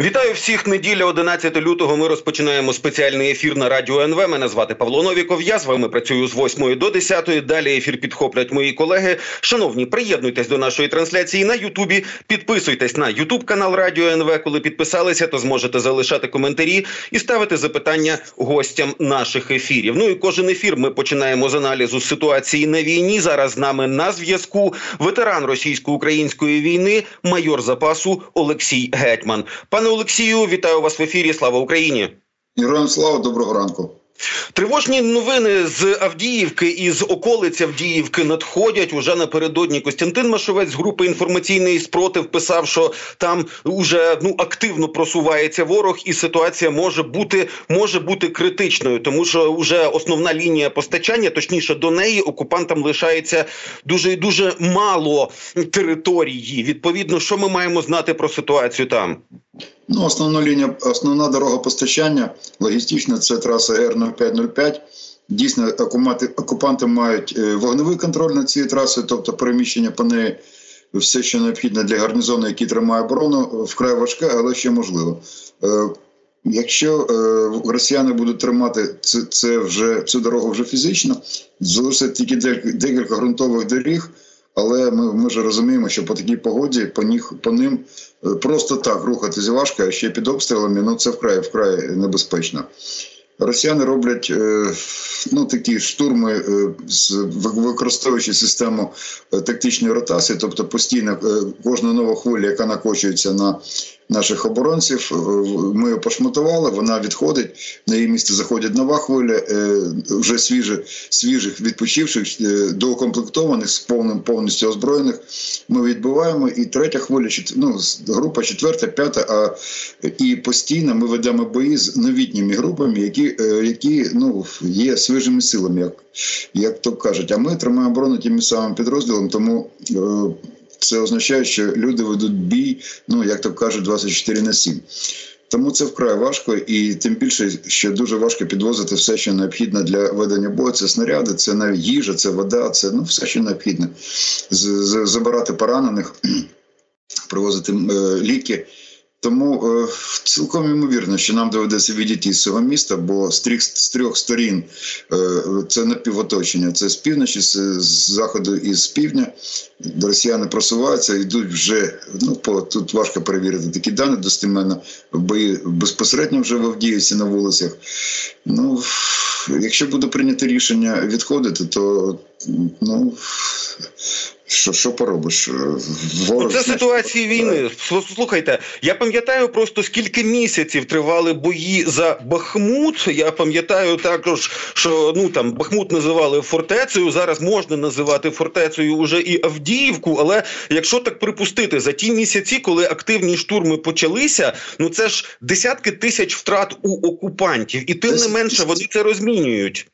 Вітаю всіх. Неділя 11 лютого. Ми розпочинаємо спеціальний ефір на радіо НВ. Мене звати Павло Новіков. Я з вами працюю з 8 до 10. Далі ефір підхоплять мої колеги. Шановні, приєднуйтесь до нашої трансляції на Ютубі. Підписуйтесь на Ютуб канал Радіо НВ. Коли підписалися, то зможете залишати коментарі і ставити запитання гостям наших ефірів. Ну і кожен ефір ми починаємо з аналізу ситуації на війні. Зараз з нами на зв'язку ветеран російсько-української війни, майор запасу Олексій Гетьман. Пане Олексію, вітаю вас в ефірі. Слава Україні! Героям слава доброго ранку. Тривожні новини з Авдіївки і з околиць Авдіївки надходять уже напередодні. Костянтин Машовець з групи інформаційний спротив писав, що там уже ну активно просувається ворог, і ситуація може бути може бути критичною, тому що вже основна лінія постачання, точніше до неї, окупантам лишається дуже дуже мало території. Відповідно, що ми маємо знати про ситуацію там. Ну, основна лінія, основна дорога постачання логістична це траса Р-0505. Дійсно, окупанти, мають е, вогневий контроль над цією трасою, тобто переміщення по неї все, що необхідне для гарнізону, який тримає оборону, вкрай важке, але ще можливо. Е, якщо е, росіяни будуть тримати це, це вже цю дорогу вже фізично, залишиться тільки декілька ґрунтових доріг. Але ми ми ж розуміємо, що по такій погоді по них по ним е, просто так рухатись важко, а ще під обстрілами ну це вкрай вкрай небезпечно. Росіяни роблять е, ну, такі штурми, е, використовуючи систему тактичної ротації, тобто постійно кожна нова хвиля, яка накочується на наших оборонців. Е, ми її пошматували, вона відходить. На її місце заходять нова хвиля, е, вже свіжих, свіжих відпочивших, е, доукомплектованих, з повним повністю озброєних. Ми відбуваємо. І третя хвиля, ну, група четверта, п'ята. А і постійно ми ведемо бої з новітніми групами, які які ну, є свіжими силами, як як то кажуть. А ми тримаємо оборону тим самим підрозділом, тому це означає, що люди ведуть бій, ну як то кажуть, 24 на 7. Тому це вкрай важко, і тим більше, що дуже важко підвозити все, що необхідно для ведення бою. Це снаряди, це навіть їжа, це вода, це ну все, що необхідно. Забирати поранених, привозити е, ліки. Тому е, цілком ймовірно, що нам доведеться відійти з цього міста, бо з трьох, з трьох сторін е, це напівоточення. Це з півночі, з, з заходу і з півдня. Росіяни просуваються, йдуть вже. Ну по тут важко перевірити такі дані достеменно бої безпосередньо вже в Авдіївці на вулицях. Ну якщо буде прийнято рішення відходити, то ну що що поробиш? Е, Ворог, Це ситуації війни. Слухайте, я пам'ятаю просто скільки місяців тривали бої за Бахмут. Я пам'ятаю також, що ну там Бахмут називали фортецею. Зараз можна називати фортецею уже і Авдіївку. Але якщо так припустити, за ті місяці, коли активні штурми почалися, ну це ж десятки тисяч втрат у окупантів, і тим не менше вони це розмінюють.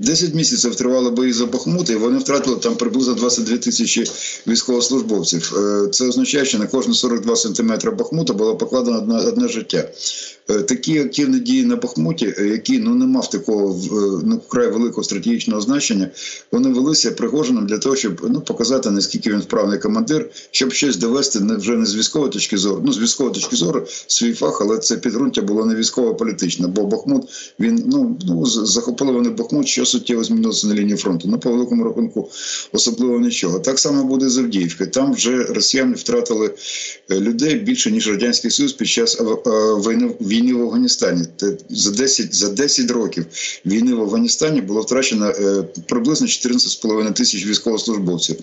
10 місяців тривали бої за Бахмут, і вони втратили там приблизно 22 тисячі військовослужбовців. Е, це означає, що на кожні 42 сантиметри Бахмута було покладено одне, одне життя. Е, такі активні дії на Бахмуті, е, які ну не мав такого ну, вкрай великого стратегічного значення, вони велися Пригожиним для того, щоб ну показати наскільки він вправний командир, щоб щось довести не вже не з військової точки зору. Ну з військової точки зору свій фах, але це підґрунтя було не військово-політичне, бо Бахмут він ну ну захопили вони Бахмут, що суттєво змінилося на лінії фронту. Ну по великому рахунку особливо нічого. Так само буде з Авдіївкою. Там вже росіяни втратили е, людей більше ніж радянський союз під час війни війни в Афганістані. За 10 за 10 років війни в Афганістані було втрачено е, приблизно 14,5 тисяч військовослужбовців.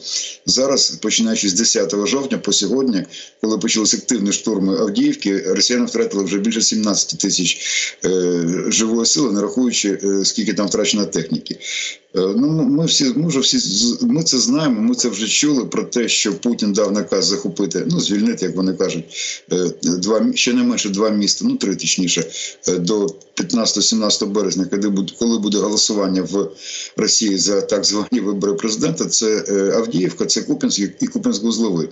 Зараз, починаючи з 10 жовтня по сьогодні, коли почалися активні штурми Авдіївки, росіяни втратили вже більше 17 тисяч е, живої сили, не рахуючи скільки там втрачено техніки. Ну ми всі ми вже всі ми це знаємо. Ми це вже чули про те, що Путін дав наказ захопити, ну звільнити, як вони кажуть, два ще не менше два міста, ну три точніше, до 15-17 березня, коли буде коли буде голосування в Росії за так звані вибори президента. Це Авдіївка, це Купінськ і Купінськ-Вузловий.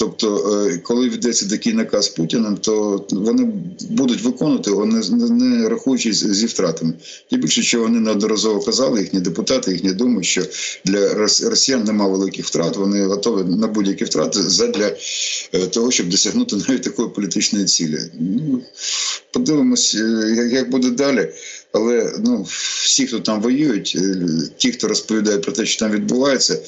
Тобто, е, коли віддається такий наказ Путіним, то вони будуть виконувати його, не, не рахуючись зі втратами. Тим більше, що вони неодноразово казали, їхні депутати, їхні думи, що для росіян немає великих втрат, вони готові на будь-які втрати задля е, того, щоб досягнути навіть такої політичної цілі. Ну, Подивимось, як буде далі. Але ну всі, хто там воюють, е, ті, хто розповідає про те, що там відбувається,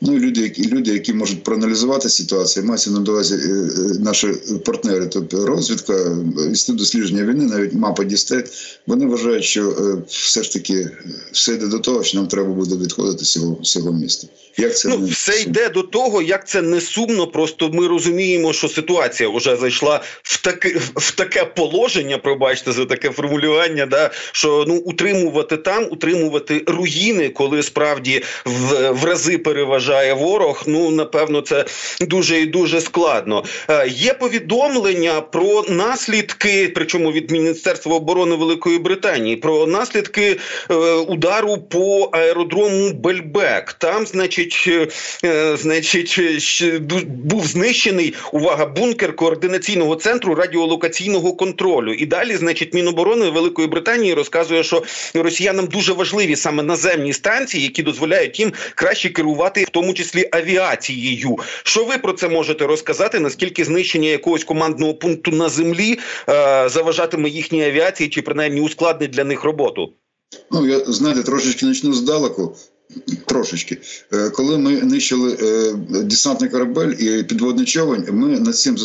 ну люди, які люди, які можуть проаналізувати ситуацію, мається на увазі е, е, наші партнери, тобто розвідка, інститут дослідження війни, навіть мапа Дісте, вони вважають, що все ж таки все йде до того, що нам треба буде відходити з цього, з цього міста. Як це ну, все йде до того, як це не сумно. Просто ми розуміємо, що ситуація вже зайшла в таке в таке положення. Пробачте за таке формулювання. Да що ну утримувати там, утримувати руїни, коли справді в, в рази переважає ворог. Ну напевно, це дуже і дуже складно. Е, є повідомлення про наслідки, причому від Міністерства оборони Великої Британії, про наслідки е, удару по аеродрому Бельбек. Там, значить е, значить, був знищений увага бункер координаційного центру радіолокаційного контролю. І далі, значить, Міноборони Великої Британії розказує, що росіянам дуже важливі саме наземні станції, які дозволяють їм краще керувати, в тому числі авіацією. Що ви про це можете розказати? Наскільки знищення якогось командного пункту на землі е, заважатиме їхній авіації, чи принаймні ускладнить для них роботу? Ну я знаєте, трошечки почну здалеку. Трошечки, е, коли ми нищили е, десантний корабель і підводний човен, ми над на цим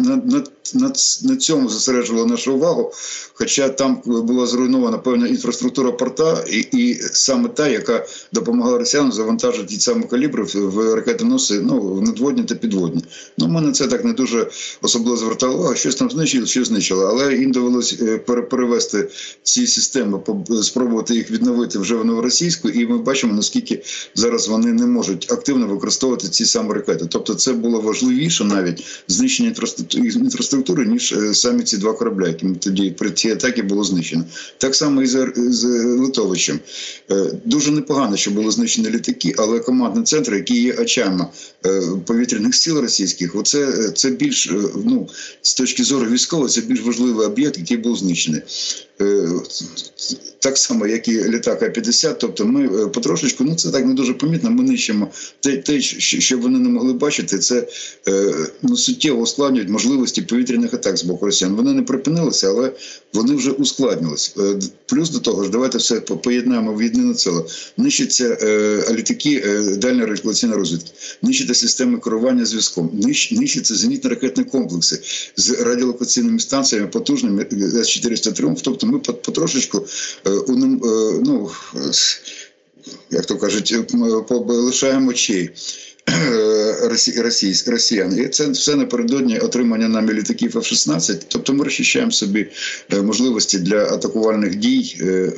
на, на, на, на цьому зосереджували нашу увагу. Хоча там була зруйнована певна інфраструктура порта, і і саме та, яка допомагала росіянам завантажити ті самі калібри в ракетоноси, ну в надводні та підводні. Ну ми на це так не дуже особливо звертали увагу. Щось там знищили, щось знищили, але їм довелося е, перевести ці системи, спробувати їх відновити вже в новоросійську, і ми бачимо наскільки зараз вони не можуть активно використовувати ці самі ракети. Тобто, це було важливіше навіть знищення інфраструктури, ніж е, самі ці два корабля, які тоді при цій атаки було знищено. Так само і з, Литовичем. Е, дуже непогано, що були знищені літаки, але командний центр, який є очами е, повітряних сил російських, оце це більш ну з точки зору військової, це більш важливий об'єкт, який був знищений. Так само, як і літак А-50, тобто ми потрошечку, ну це так не дуже помітно. Ми нищимо те, те, що вони не могли бачити, це ну суттєво ускладнюють можливості повітряних атак з боку росіян. Вони не припинилися, але вони вже ускладнились. Е, плюс до того ж, давайте все поєднаємо в єдине ціле. Нищаться е, літаки е, дальньої радіолокаційної розвідки, нищаться системи керування зв'язком, нищ, нищаться зенітно-ракетні комплекси з радіолокаційними станціями потужними С-400 Тріумф. Тобто ми потрошечку е, е, ну, як то кажуть, лишаємо очей. Російсь, росіян. І це все напередодні отримання нами літаків F-16. Тобто ми розчищаємо собі е, можливості для атакувальних дій е,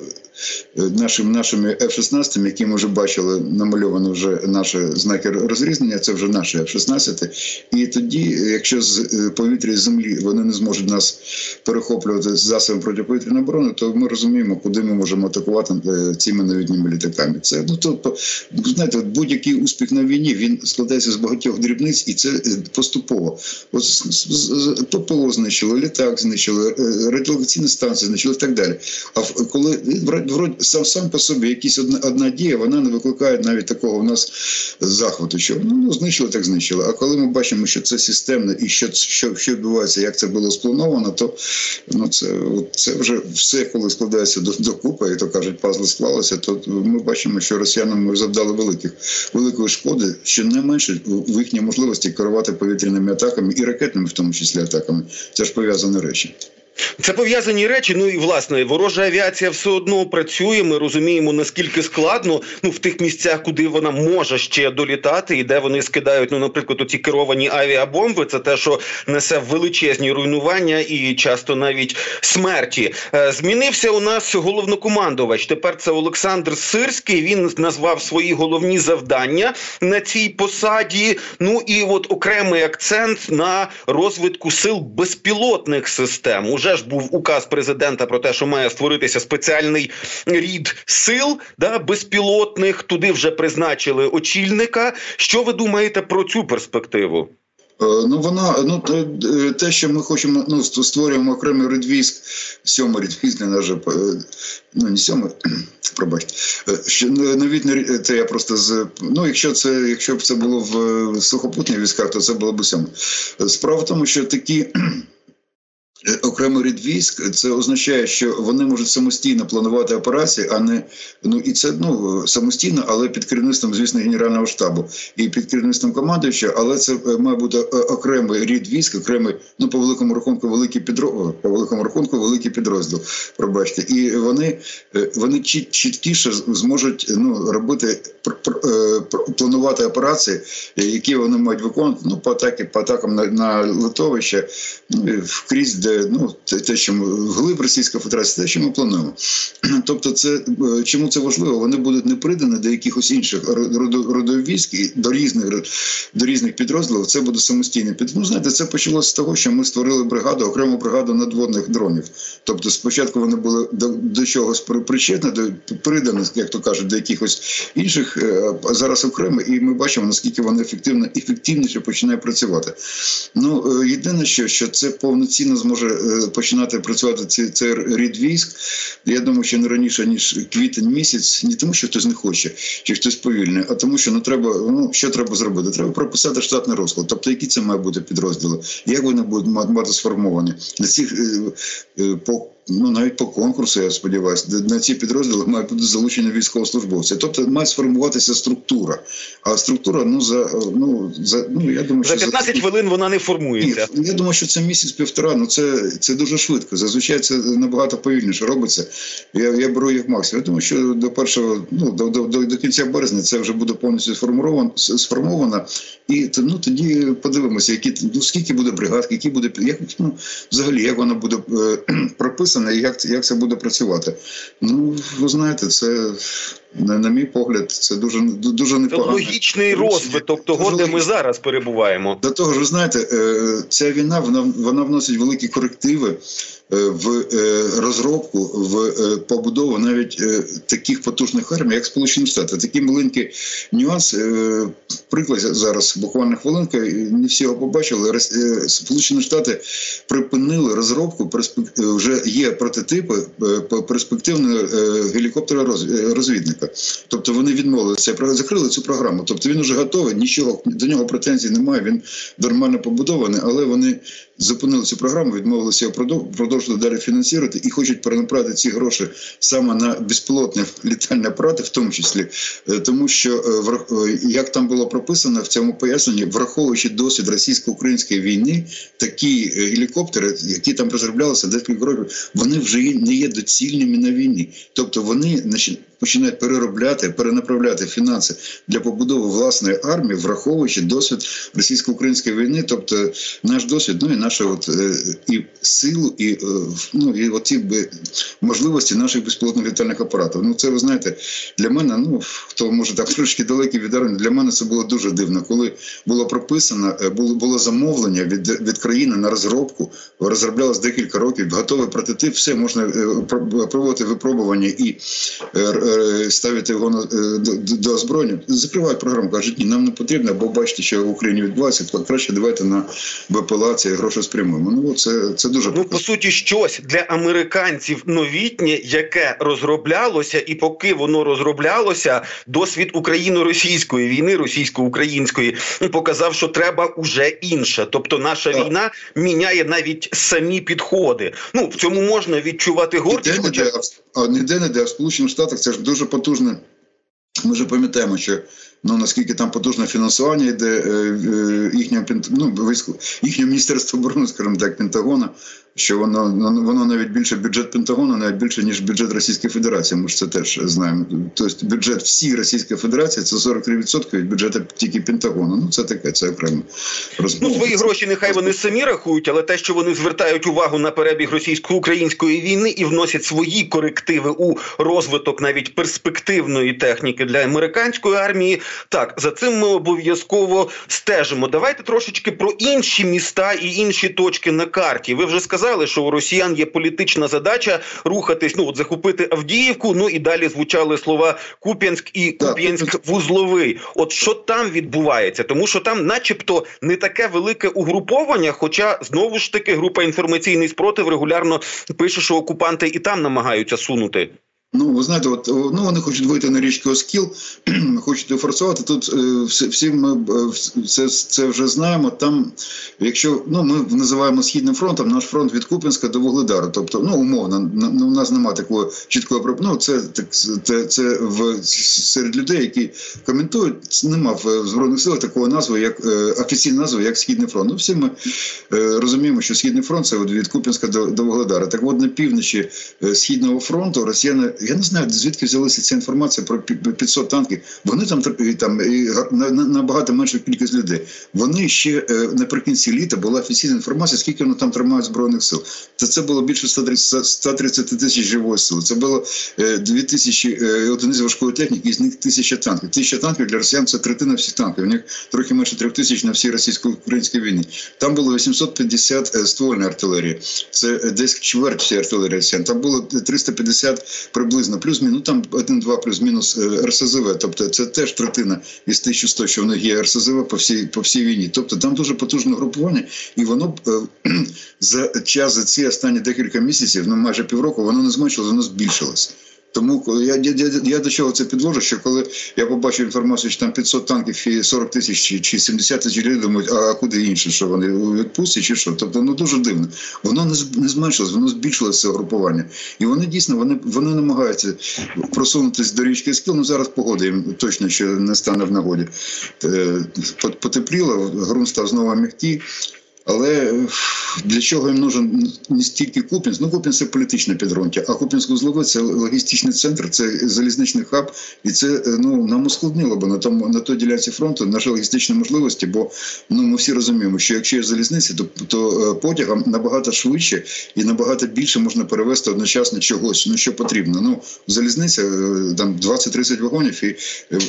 нашим нашими F-16, які ми вже бачили, намальовано вже наші знаки розрізнення. Це вже наші F-16. І тоді, якщо з е, повітря з землі вони не зможуть нас перехоплювати з засобами протиповітряної оборони, то ми розуміємо, куди ми можемо атакувати е, цими новітніми літаками. Це ну тобто, знаєте, будь-який успіх на війні він складається з багатьох дрібниць, і це е, поступово. От ППО знищили, літак знищили, радіолокаційні станції знищили і так далі. А коли вроді сам сам по собі якісь одна одна дія, вона не викликає навіть такого у нас захвату. Що ну, ну знищили, так знищили. А коли ми бачимо, що це системно і що що, що відбувається, як це було сплановано, то ну це це вже все, коли складається до, до купи, і то кажуть, пазли склалося, то ми бачимо, що росіянам ми завдали великих великої шкоди, що не менше в їхній можливості керувати повітряними атаками і ракетними, в тому числі атаками. Це ж пов'язані речі. Це пов'язані речі. Ну і власне ворожа авіація все одно працює. Ми розуміємо наскільки складно ну в тих місцях, куди вона може ще долітати, і де вони скидають, ну, наприклад, оці керовані авіабомби. Це те, що несе величезні руйнування і часто навіть смерті. Е, змінився у нас головнокомандувач. Тепер це Олександр Сирський. Він назвав свої головні завдання на цій посаді. Ну і от окремий акцент на розвитку сил безпілотних систем. Уже ж був указ президента про те, що має створитися спеціальний рід сил да, безпілотних. Туди вже призначили очільника. Що ви думаєте про цю перспективу? Е, Ну, вона ну те- е, те, що ми хочемо, ну створюємо окремий редвійськ, сьомий редвійськ, не наже, ну не сьомий, пробачте. Е, Що ну, новітний рі- це я просто з ну, якщо це, якщо б це було в е, сухопутних військах, то це було б сьомий. Е, Справа в тому, що такі. Е, Окремий рід військ це означає, що вони можуть самостійно планувати операції, а не ну і це ну самостійно, але під керівництвом, звісно, генерального штабу і під керівництвом командуючого, але це е, має бути е, окремий рід військ, окремий, ну по великому рахунку, великий підрозділ, по великому рахунку, великий підрозділ. Пробачте, і вони, вони чіт- чіткіше зможуть ну робити планувати операції, які вони мають виконувати. Ну по атаки, по атакам на, на литовище, ну, і вкрізь, де ну те, що ми вглиб Російської Федерації, те, що ми плануємо. Тобто, це е, чому це важливо? Вони будуть не придані до якихось інших родо- військ і до різних до різних підрозділів. Це буде самостійний під. Ну, знаєте, це почалося з того, що ми створили бригаду, окрему бригаду надводних дронів. Тобто, спочатку вони були до, до чогось причетні, до придані, як то кажуть, до якихось інших, е, а зараз окремо, і ми бачимо наскільки вони ефективно ефективніше починає працювати. Ну е, єдине, що, що це повноцінно зможе е, починати працювати цей, цей рід військ. Я думаю, що не раніше ніж квітень місяць, не тому, що хтось не хоче, чи хтось повільний, а тому, що ну треба. Ну що треба зробити? Треба прописати штатний розклад. Тобто, які це має бути підрозділи, як вони будуть мати сформовані на цих е, е, по. Ну, навіть по конкурсу, я сподіваюся, де- на ці підрозділи мають бути залучені військовослужбовці. Тобто має сформуватися структура. А структура, ну за ну за ну я думаю, За що 15 хвилин вона не формується. ні, я думаю, що це місяць-півтора. Ну це, це дуже швидко. Зазвичай це набагато повільніше робиться. Я, я беру як максимум. Я думаю, що до першого, ну до, до, до, до кінця березня це вже буде повністю сформовано, сформовано. І ну, тоді подивимося, які ну, скільки буде бригад, які буде як ну, взагалі, як вона буде е, прописана і як, як це буде працювати. Ну, ви знаєте, це на, на мій погляд, це дуже дуже Це непогано. логічний розвиток того, Дуже де ми зараз перебуваємо. До того ж, ви знаєте, е, ця війна вона, вона вносить великі корективи е, в е, розробку, в побудову навіть таких потужних армій, як Сполучені Штати. Такий маленький нюанс. Приклад зараз буквально хвилинка, не всі його побачили. Сполучені Штати припинили розробку вже є прототипи перспективного гелікоптера роз- е. Тобто вони відмовилися, закрили цю програму. Тобто він вже готовий, нічого до нього претензій немає. Він нормально побудований, але вони зупинили цю програму, відмовилися його продов- продовжувати далі фінансувати і хочуть перенаправити ці гроші саме на безпілотні літальні апарати, в тому числі, Е, тому що е, е, як там було прописано в цьому поясненні, враховуючи досвід російсько-української війни, такі гелікоптери, які там розроблялися декілька років, вони вже не є доцільними на війні. Тобто вони значить, починають переробляти, перенаправляти фінанси для побудови власної армії, враховуючи досвід російсько-української війни, тобто наш досвід, ну і нашу от е, і силу, і е, ну і оці можливості наших безпілотних літальних апаратів. Ну це ви знаєте, для мене, ну хто може так трошки далекий від армії, для мене це було дуже дивно, коли було прописано, е, було було замовлення від, від країни на розробку, розроблялось декілька років, готовий прототип, все можна проводити випробування і ставити його на е, до, до- озброєння. Закривають програму, кажуть, ні, нам не потрібно, бо бачите, що в Україні відбувається, краще давайте на БПЛА ці гроші спрямуємо. Ну це, це дуже Ну, по суті, щось для американців новітнє, яке розроблялося, і поки воно розроблялося, досвід україно-російської війни, російсько-української, показав, що треба уже інше. Тобто, наша Так. війна міняє навіть самі підходи. Ну в цьому можна відчувати гордість. Ніде не де, а ніде не де, а в Сполучених Штатах це ж дуже потужне. Ми вже пам'ятаємо, що ну наскільки там потужне фінансування йде е, е, їхнього ну, їхнього міністерства оборони, скажімо так, Пентагона, що воно воно навіть більше бюджет Пентагону, навіть більше ніж бюджет Російської Федерації. Ми ж це теж знаємо. Тобто бюджет всієї Російської Федерації це 43% від бюджету тільки Пентагону. Ну це таке, це окремо Ну, свої гроші нехай вони самі рахують, але те, що вони звертають увагу на перебіг російсько-української війни і вносять свої корективи у розвиток навіть перспективної техніки для американської армії, Так, за цим ми обов'язково стежимо. Давайте трошечки про інші міста і інші точки на карті. Ви вже сказали, що у росіян є політична задача рухатись. Ну от захопити Авдіївку. Ну і далі звучали слова Куп'янськ і Куп'янськ вузловий. От що там відбувається, тому що там, начебто, не таке велике угруповання. Хоча знову ж таки група інформаційний спротив регулярно пише, що окупанти і там намагаються сунути. Ну, ви знаєте, от ну вони хочуть вийти на річку Оскіл, хочуть форсувати. Тут е, всі, ми е, це це вже знаємо. Там, якщо ну ми називаємо східним фронтом, наш фронт від Купінська до Вугледару. Тобто, ну умовно, ну, у нас немає такої чіткої ну, це так це, це в серед людей, які коментують, нема в збройних силах такого назви, як е, офіційна назва, як Східний фронт. Ну всі ми розуміємо, що східний фронт це від Купінська до, до Вугледара. Так, от на півночі східного фронту Росіяни. Я не знаю, звідки взялася ця інформація про 500 танків. Вони там там набагато менша кількість людей. Вони ще е, наприкінці літа була офіційна інформація, скільки вони там тримають збройних сил. Це це було більше 130 130 тисяч живої сили. Це було 2 е, тисячі е, одиниць важкої техніки, з них тисяча танків. Тисяча танків для росіян це третина всіх танків. У них трохи менше трьох тисяч на всій російсько-українській війні. Там було 850 ствольної артилерії. Це десь чверть всієї артилерії росіян. Там було 350 приблизно приблизно плюс-мінус, ну там 1-2 плюс-мінус е, РСЗВ. Тобто це теж третина із 1100, що в них є РСЗВ по всій по всій війні. Тобто там дуже потужне групування, і воно е, за час за ці останні декілька місяців, ну майже півроку, воно не зменшилося, воно збільшилося. Тому я я, я, я до чого це підвожу, що коли я побачив інформацію, що там 500 танків і 40 тисяч чи, чи 70 тисяч людей, думають, а куди інше, що вони відпустці чи що? Тобто ну дуже дивно. Воно не не зменшилось, воно збільшилося це групування. І вони дійсно вони вони намагаються просунутися до річки Скіл. Ну зараз погода їм точно ще не стане в нагоді. Е, потепліло, ґрунт став знову м'який. Але для чого їм нужен не стільки Купінськ? Ну Купінськ – це політичне підґрунтя, а Купінськ узлове це логістичний центр, це залізничний хаб, і це е, ну нам ускладнило б на тому на той ділянці фронту наші логістичні можливості. Бо ну ми всі розуміємо, що якщо є залізниці, то то е, потягом набагато швидше і набагато більше можна перевезти одночасно чогось. Ну що потрібно. Ну залізниця е, там 20-30 вагонів і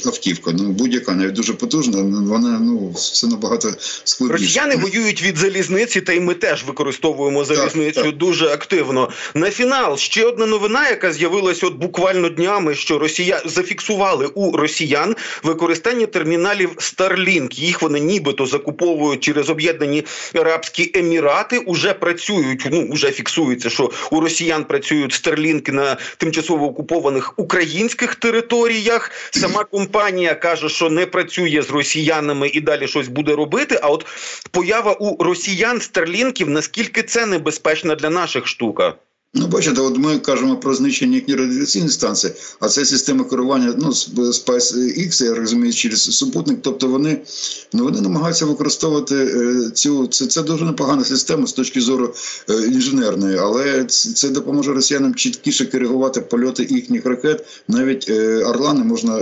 автівка. Ну будь-яка навіть дуже потужна. Вона ну це набагато складніше. Росіяни воюють від залізниці, та й ми теж використовуємо залізницю так, так. дуже активно. На фінал ще одна новина, яка з'явилася от буквально днями, що Росія зафіксували у росіян використання терміналів Starlink. Їх вони нібито закуповують через об'єднані Арабські Емірати. Уже працюють. Ну вже фіксується, що у росіян працюють Starlink на тимчасово окупованих українських територіях. Сама компанія каже, що не працює з росіянами і далі щось буде робити. А от поява у росіян стерлінків, наскільки це небезпечна для наших штука? Ну, бачите, от ми кажемо про знищення їхньої радіаційної станції, а це система керування ну, SpaceX, я розумію, через супутник. Тобто вони ну, вони намагаються використовувати е, цю це це дуже непогана система з точки зору е, інженерної, але це допоможе росіянам чіткіше керувати польоти їхніх ракет. Навіть е, Орлани можна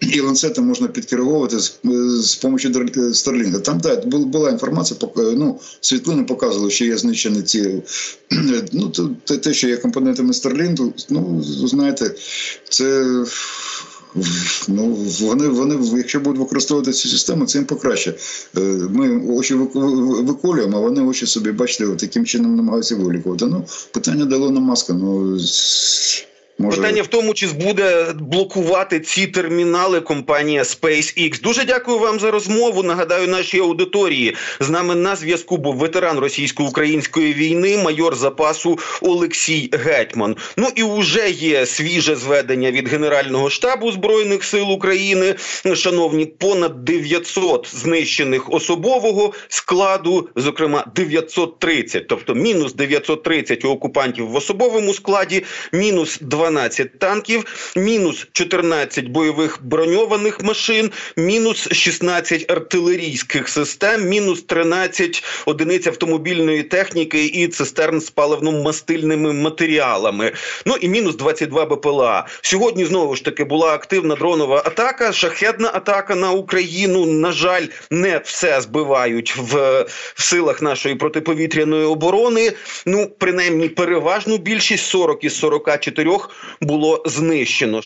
і ланцети можна підкеровувати з з допомогою Старлінга. Там так, була інформація, ну, світлини показували, що є знищені ці ну, те, те, що є компонентами Старлінду, ну знаєте, це. Ну, вони, вони, якщо будуть використовувати цю систему, це їм покраще. Е, ми очі виколюємо, а вони очі собі, бачите, таким чином намагаються вилікувати. Ну, питання дало на маска. Ну, Може... Питання в тому, чи буде блокувати ці термінали компанія SpaceX. Дуже дякую вам за розмову. Нагадаю, нашій аудиторії з нами на зв'язку був ветеран російсько-української війни, майор запасу Олексій Гетьман. Ну і вже є свіже зведення від Генерального штабу збройних сил України. Шановні, понад 900 знищених особового складу, зокрема 930, тобто мінус 930 у окупантів в особовому складі, мінус 12 12 танків, мінус 14 бойових броньованих машин, мінус 16 артилерійських систем, мінус 13 одиниць автомобільної техніки і цистерн з паливно-мастильними матеріалами. Ну і мінус 22 БПЛА. Сьогодні знову ж таки була активна дронова атака, шахедна атака на Україну. На жаль, не все збивають в, в силах нашої протиповітряної оборони. Ну принаймні переважну більшість 40 із 44 було знищено.